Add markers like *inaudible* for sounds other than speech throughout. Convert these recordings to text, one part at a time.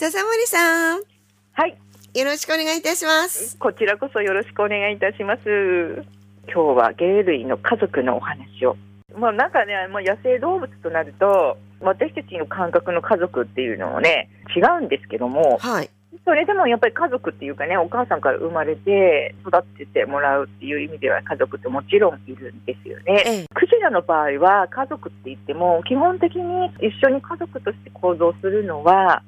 笹森さん。はい。よろしくお願いいたします。こちらこそよろしくお願いいたします。今日は鯨類の家族のお話を。まあなんかね、まあ、野生動物となると、私たちの感覚の家族っていうのもね、違うんですけども、はい。それでもやっぱり家族っていうかね、お母さんから生まれて育ててもらうっていう意味では家族ってもちろんいるんですよね。ええ。クジラの場合は家族って言っても基本的に一緒に家族として行動するのはまあ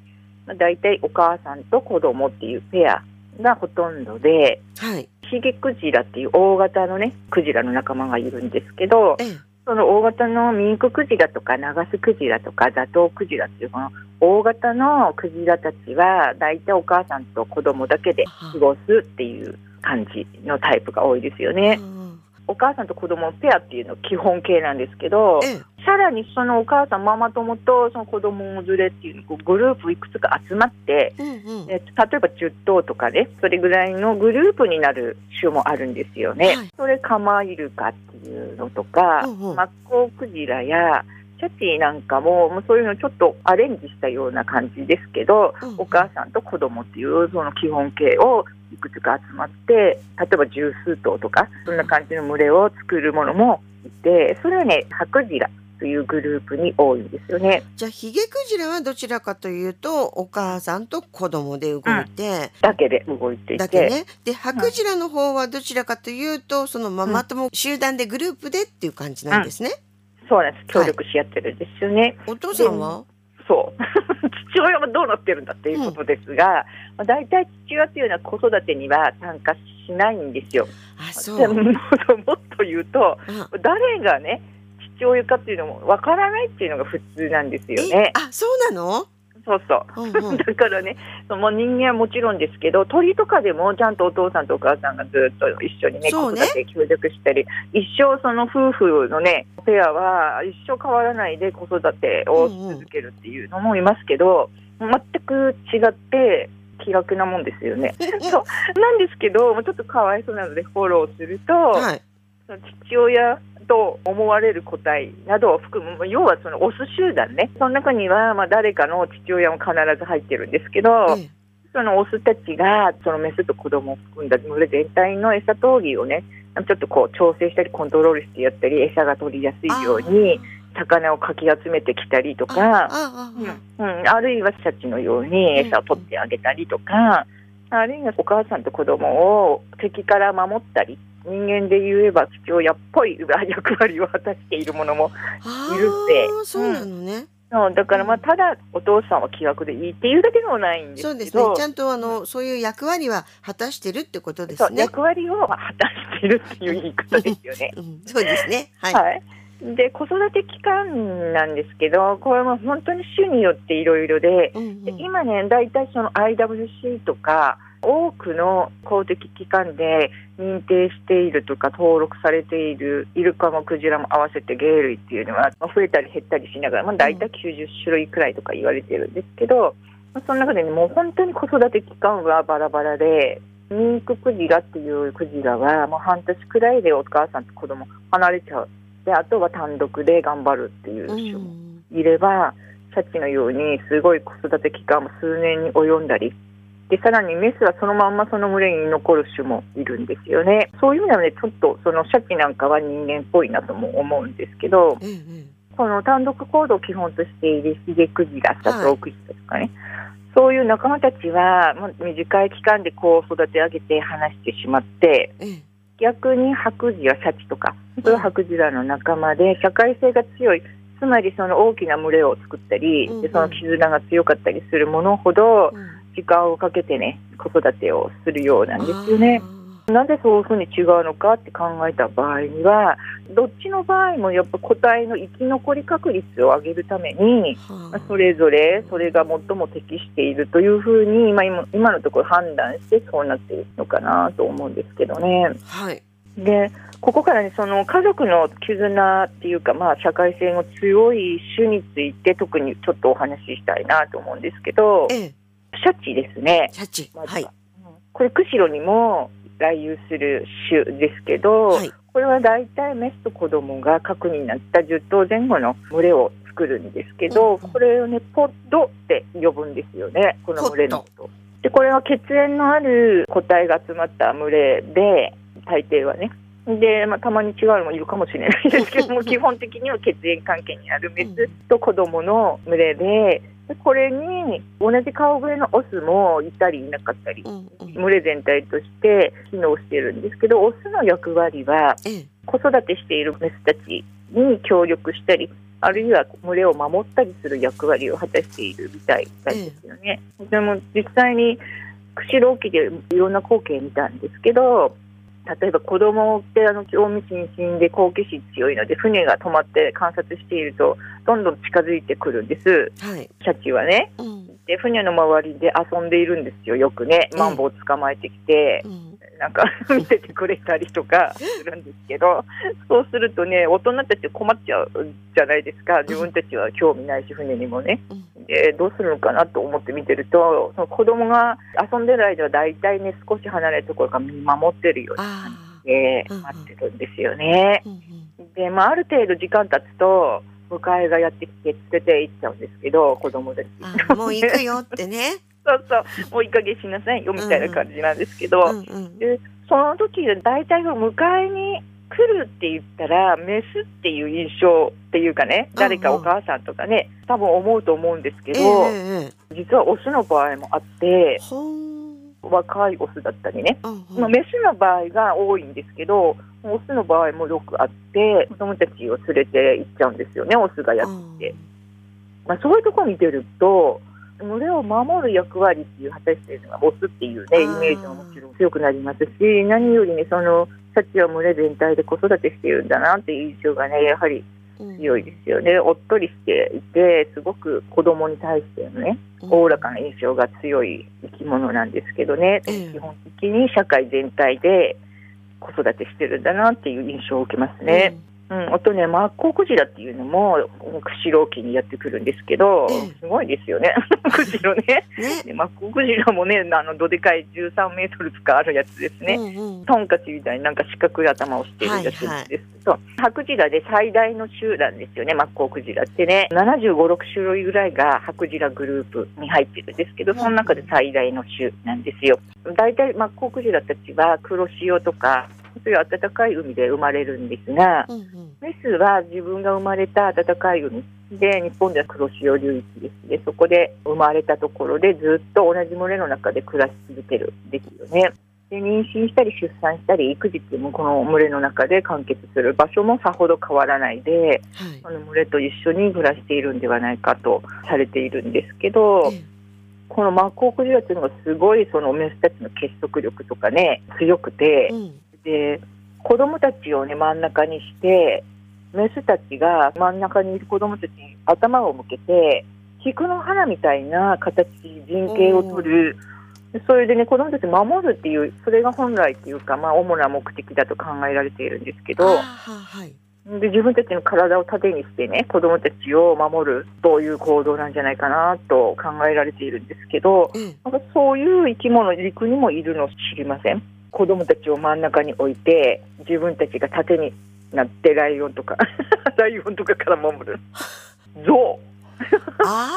大体お母さんと子供っていうペアがほとんどではい。ヒゲクジラっていう大型のねクジラの仲間がいるんですけどええ。その大型のミンククジラとかナガスクジラとかザトウクジラっていうこの大型のクジラたちは大体お母さんと子供だけで過ごすっていう感じのタイプが多いですよね。うんお母さんと子供のペアっていうのは基本形なんですけど、ええ。さらにそのお母さん、ママ友とその子供連れっていうグループいくつか集まって、うんうん。え例えば10頭とかね、それぐらいのグループになる種もあるんですよね。はいそれカマイルカっていうのとか、うんうんマッコウクジラやシャチなんかも、もうそういうのちょっとアレンジしたような感じですけど、うんうんお母さんと子供っていうその基本形をいくつか集まって、例えば十数頭とか、そんな感じの群れを作るものもいて、それはね、ハクジラというグループに多いんですよね。じゃあヒゲクジラはどちらかというとお母さんと子供で動いて、だけで動いていて。だけね。でハクジラの方はどちらかというとそのママ友集団でグループでっていう感じなんですね。そうなんです。協力し合ってるんですよね。お父さんは？そう。*laughs* 父親はどうなってるんだっていうことですが、まあ、大体父親っていうのは子育てには参加しないんですよ。あ *laughs* そう。でももっと言うと、うん誰がね、父親かっていうのもわからないっていうのが普通なんですよえね。あそうなの？そうそう。うんうん。だからね、その人間はもちろんですけど、鳥とかでもちゃんとお父さんとお母さんがずっと一緒にね、子育て協力したり、一生その夫婦のね、ペアは一生変わらないで子育てをし続けるっていうのもいますけど、全く違って気楽なもんですよね。*laughs* そうなんですけど、ちょっとかわいそうなのでフォローすると、はい。父親と思われる個体などを含む、要はそのオス集団ね、その中にはまあ誰かの父親も必ず入ってるんですけど、ええ。そのオスたちがそのメスと子供を含んだ群れ全体の餌通りをね、ちょっとこう調整したりコントロールしてやったり、餌が取りやすいように魚をかき集めてきたりとあか、うん、あるいはシャチのように餌を取ってあげたりとか、あるいはお母さんと子供を敵から守ったり、人間で言えば父親っぽい役割を果たしているものもあいるってあそうなのね。そうだからまあただお父さんは気楽でいいっていうだけでもないんですそうですね。ちゃんとあのそういう役割は果たしてるってことですね。役割を果たしているっていう言い方ですよね。*laughs* うん、そうですね。はい。はい、で子育て期間なんですけどこれも本当に種によっていろいろでうんうんで今ね大体その IWC とか多くの公的機関で認定しているとか登録されているイルカもクジラも合わせて鯨類っていうのはまあ増えたり減ったりしながら、まあ、大体90種類くらいとか言われてるんですけど、まあその中でねもう本当に子育て期間はバラバラでミンククジラっていうクジラはもう半年くらいでお母さんと子供離れちゃうであとは単独で頑張るっていうう種もんいれば、シャチのようにすごい子育て期間も数年に及んだり、でさらにメスはそのまんまその群れに残る種もいるんですよね。そういう意味ではね、ちょっとそのシャチなんかは人間っぽいなとも思うんですけど、えええこの単独行動を基本としているヒゲクジラ、サトウクジラとかね、そういう仲間たちは、まあ、短い期間でこう育て上げて離してしまって、逆にハクジラ、シャチとか、そういうハクジラの仲間で社会性が強い、つまりその大きな群れを作ったり、うんうん。でその絆が強かったりするものほどうん。時間をかけてね、子育てをするようなんですよね。なぜそういうふうに違うのかって考えた場合には、どっちの場合もやっぱ個体の生き残り確率を上げるために、それぞれそれが最も適しているというふうに、まあ、今今のところ判断してそうなっているのかなと思うんですけどね。はい。でここからねその家族の絆っていうか、まあ、社会性の強い種について特にちょっとお話ししたいなと思うんですけどええシャチですね、シャチ。まずははい。うんこれ釧路にも来遊する種ですけど、はい。これは大体メスと子供が核になった10頭前後の群れを作るんですけど、うんこれをねポッドって呼ぶんですよねこの群れのこと。でこれは血縁のある個体が集まった群れで大抵はねで、まあ、たまに違うのもいるかもしれないですけども *laughs* 基本的には血縁関係にあるメスと子供の群れででこれに同じ顔ぶれのオスもいたりいなかったりうんうん。群れ全体として機能してるんですけどオスの役割はええ。子育てしているメスたちに協力したりあるいは群れを守ったりする役割を果たしているみたいなんですよね。でも実際に釧路沖でいろんな光景見たんですけど例えば子供ってあの興味津々で好奇心強いので船が止まって観察しているとどんどん近づいてくるんですはい。シャチはね。うんで船の周りで遊んでいるんですよよくねマンボウ捕まえてきて。うんなんか見ててくれたりとかするんですけど、そうするとね、大人たち困っちゃうじゃないですか、自分たちは興味ないし、船にもね。うん。で、どうするのかなと思って見てると、その子供が遊んでる間は大体ね、少し離れたところから見守ってるようなあ感じで待ってるんですよね。で、まあ、ある程度時間経つと、迎えがやってきて連れて行っちゃうんですけど、子供たち。あもう行くよってね。*laughs* そうそう、もういい加減しなさいよみたいな感じなんですけど、うんうん。でその時大体が迎えに来るって言ったらメスっていう印象っていうかね誰かお母さんとかね多分思うと思うんですけど、ええええ。実はオスの場合もあって。若いオスだったりね、うんうん。まあ、メスの場合が多いんですけどオスの場合もよくあって子供たちを連れて行っちゃうんですよねオスがやって。きて。まあ、そういうところ見てると群れを守る役割っていう果たしているのがオスっていうねイメージももちろん強くなりますし何よりねそのシャチは群れ全体で子育てしているんだなっていう印象がねやはりうん。強いですよね。おっとりしていてすごく子供に対してのねおおらかな印象が強い生き物なんですけどね、ええ。基本的に社会全体で子育てしてるんだなっていう印象を受けますね。うん、あとね、マッコウクジラっていうのも、釧路沖にやってくるんですけどええ、すごいですよね、*laughs* 釧路ね。うんね。でマッコウクジラもね、あのどでかい13メートルとかあるやつですね。うんうんトンカチみたいになんか四角い頭をしているやつですけど、ハクジラで最大の集団ですよね、マッコウクジラってね、75、6種類ぐらいがハクジラグループに入ってるんですけど、その中で最大の種なんですよ。大体マッコウクジラたちは黒潮とか、そういう暖かい海で生まれるんですが、うんうんメスは自分が生まれた暖かい海で日本では黒潮流域ですねそこで生まれたところでずっと同じ群れの中で暮らし続けるんですよね。で妊娠したり出産したり育児っていうのもこの群れの中で完結する場所もさほど変わらないではいこの群れと一緒に暮らしているんではないかとされているんですけどええこのマッコウクジラっていうのがすごいそのメスたちの結束力とかね強くて。うんで子供たちをね真ん中にしてメスたちが真ん中にいる子供たちに頭を向けて菊の花みたいな形陣形を取る。でそれでね子供たちを守るっていうそれが本来っていうかまあ主な目的だと考えられているんですけどははい。で自分たちの体を盾にしてね子供たちを守るという行動なんじゃないかなと考えられているんですけどええ。なんかそういう生き物陸にもいるの知りません？子供たちを真ん中に置いて自分たちが盾になってライオンとか *laughs* ライオンとかから守る。ゾあ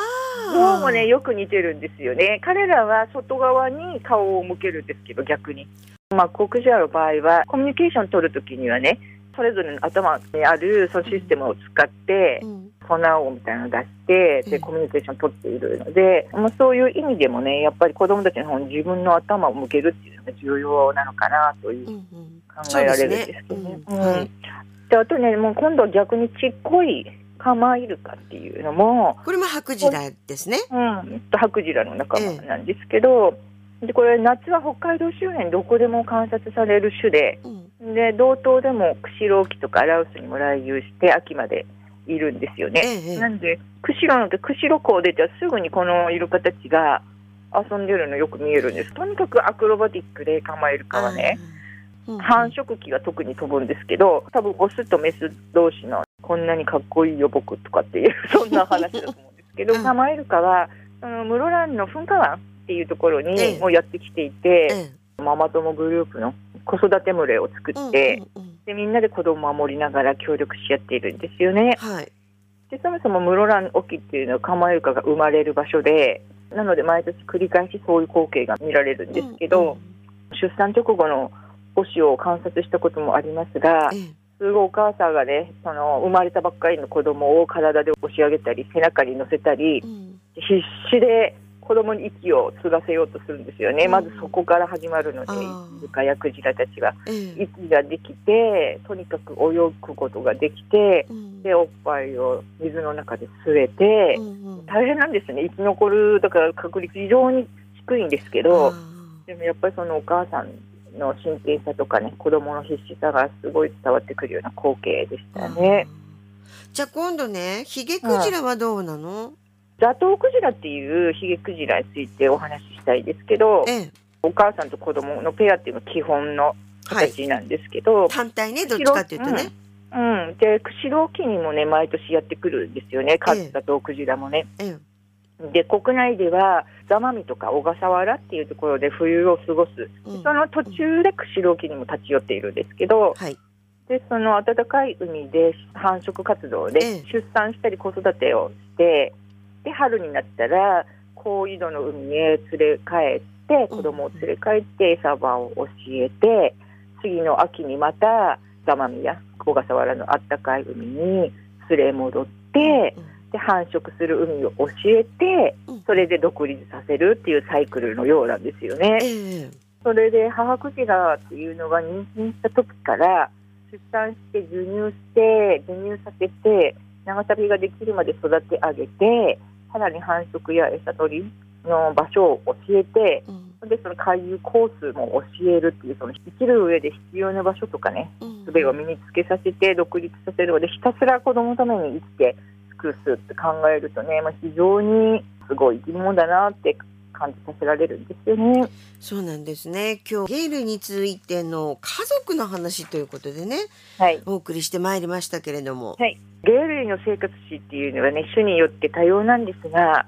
ウ *laughs* ゾあウもねよく似てるんですよね。彼らは外側に顔を向けるんですけど逆に。まあコクジラの場合はコミュニケーション取るときにはねそれぞれの頭にあるそのシステムを使ってうん。ソナー音みたいなのを出してうん。でコミュニケーションを取っているので、まあ、そういう意味でもねやっぱり子どもたちの方に自分の頭を向けるっていうのが重要なのかなという考えられるんですけどね。そうん。あとねもう今度は逆にちっこいカマイルカっていうのも、これもハクジラですね。うん、ハクジラの仲間なんですけど、でこれ夏は北海道周辺どこでも観察される種でうん。で道東でも釧路沖とか羅臼にも来遊して秋までいるんですよね。ええなんで釧路の釧路港出てすぐにこのイルカたちが遊んでるのよく見えるんです。とにかくアクロバティックで構えるかはね、うん繁殖期が特に飛ぶんですけど、多分オスとメス同士のこんなにかっこいいよ僕とかっていうそんな話だと思うんですけど、うん。カマイルカはその室蘭の噴火湾っていうところえにえもうやってきていて、えママ友グループの子育て群れを作えって、うんうんうん。でみんなで子供を守りながら協力し合っているんですよね。はい。でそもそも室蘭沖っていうのはカマイルカが生まれる場所でなので毎年繰り返しそういう光景が見られるんですけど、出産直後の推を観察したこともありますが、ええ。すごいお母さんがねその生まれたばっかりの子供を体で押し上げたり背中に乗せたりうん。必死で子供に息を継がせようとするんですよね、うん。まずそこから始まるのでイルカやクジラたちがええ。息ができてとにかく泳ぐことができてうん。でおっぱいを水の中で吸えてうんうん。大変なんですね。生き残るだから確率非常に低いんですけどあでもやっぱりそのお母さんの真剣さとかね子供の必死さがすごい伝わってくるような光景でしーたね。じゃあ今度ねヒゲクジラはどうなの、ザトウクジラっていうヒゲクジラについてお話ししたいですけどええ。お母さんと子供のペアっていうのが基本のはい形なんですけど、反対ねどっちかっていうとね、うん、で釧路沖にもね毎年やってくるんですよねカえ。えザトウクジラもね。えで国内では座間味とか小笠原っていうところで冬を過ごす。えうん。その途中で釧路沖にも立ち寄っているんですけどはい。でその暖かい海で繁殖活動でええ。出産したり子育てをしてで春になったら高緯度の海へ連れ帰って子供を連れ帰って餌場を教えて次の秋にまた座間味や小笠原の暖かい海に連れ戻ってで繁殖する海を教えてうん。それで独立させるっていうサイクルのようなんですよね。ええ。それで母クジラっていうのが妊娠した時から出産して授乳して授乳させて長旅ができるまで育て上げてさらに繁殖や餌取りの場所を教えてうん。でその回遊コースも教えるっていうその生きる上で必要な場所とかねうん。術を身につけさせて独立させるのでひたすら子供のために生きて尽くすって考えるとね、まあ、非常にすごい生き物だなって感じさせられるんですよね。そうなんですね。今日ゲイ類についての家族の話ということでねはい。お送りしてまいりましたけれども、はい、ゲイ類の生活史っていうのはね種によって多様なんですが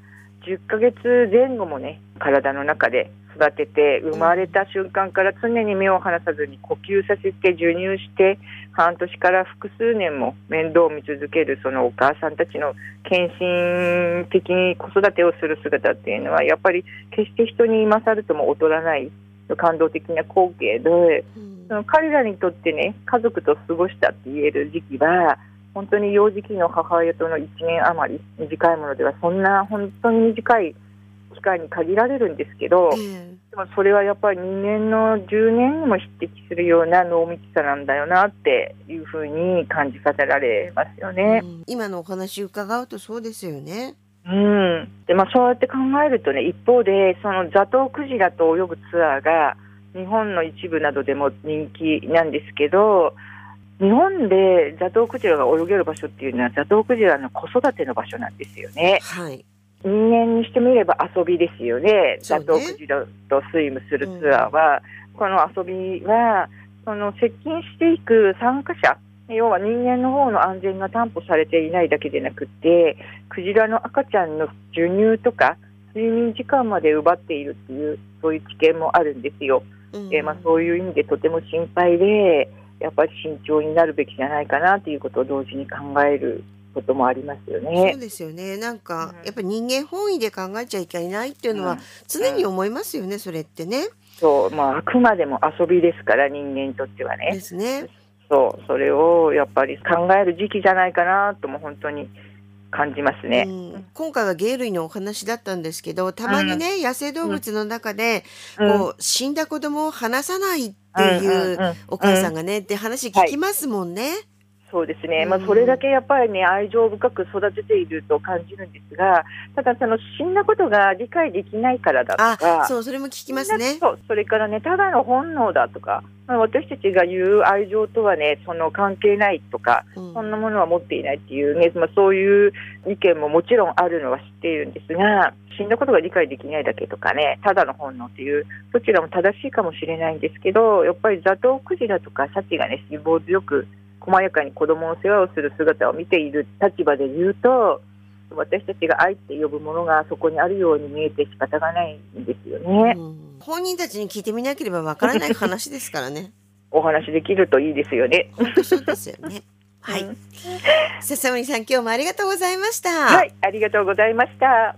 10ヶ月前後もね体の中で育てて生まれた瞬間から常に目を離さずに呼吸させて授乳して半年から複数年も面倒を見続けるそのお母さんたちの献身的に子育てをする姿っていうのはやっぱり決して人に勝るとも劣らない感動的な光景でうん。その彼らにとってね家族と過ごしたって言える時期は本当に幼児期の母親との1年余り短いものではそんな本当に短い期間に限られるんですけどええでもそれはやっぱり人間の10年にも匹敵するような濃密さなんだよなっていうふうに感じさせられますよね。うん今のお話伺うとそうですよね。うんでまあ、そうやって考えるとね一方でそのザトウクジラと泳ぐツアーが日本の一部などでも人気なんですけど日本でザトウクジラが泳げる場所っていうのはザトウクジラの子育ての場所なんですよね。はい。人間にしてみれば遊びですよね、ザトウクジラとスイムするツアーは、この遊びはその接近していく参加者要は人間の方の安全が担保されていないだけでなくてクジラの赤ちゃんの授乳とか睡眠時間まで奪っているっていうそういう危険もあるんですよ、うん。えーまあ、そういう意味でとても心配でやっぱり慎重になるべきじゃないかなということを同時に考えることもありますよそねう。ですよね。なんか、うんやっぱり人間本位で考えちゃいけないっていうのはうん常に思いますよね。それってね。そうまあ、あくまでも遊びですから人間にとってはでねすね。そうそれをやっぱり考える時期じゃないかなとも本当に感じますね。うん、今回は鯨類のお話だったんですけどたまにね、野生動物の中で、うんこう死んだ子供を離さないってうんいううんうんお母さんがね、って話聞きますもんね。そうですね、うん。まあ、それだけやっぱりね、愛情深く育てていると感じるんですが、ただ、その死んだことが理解できないからだとあか、そうそれも聞きますね。そうそれからね、ただの本能だとか、まあ、私たちが言う愛情とはね、その関係ないとか、うん。そんなものは持っていないっていうね、まあ、そういう意見ももちろんあるのは知っているんですが、死んだことが理解できないだけとかね、ただの本能っていう、どちらも正しいかもしれないんですけど、やっぱりザトウクジラとかシャチがね、辛抱強く、細やかに子供の世話をする姿を見ている立場で言うと、私たちが愛って呼ぶものがそこにあるように見えて仕方がないんですよね。うん本人たちに聞いてみなければわからない話ですからね。*laughs* お話できるといいですよね。本当そうですよね。*laughs* はいうん笹森さん今日もありがとうございました。はい、ありがとうございました。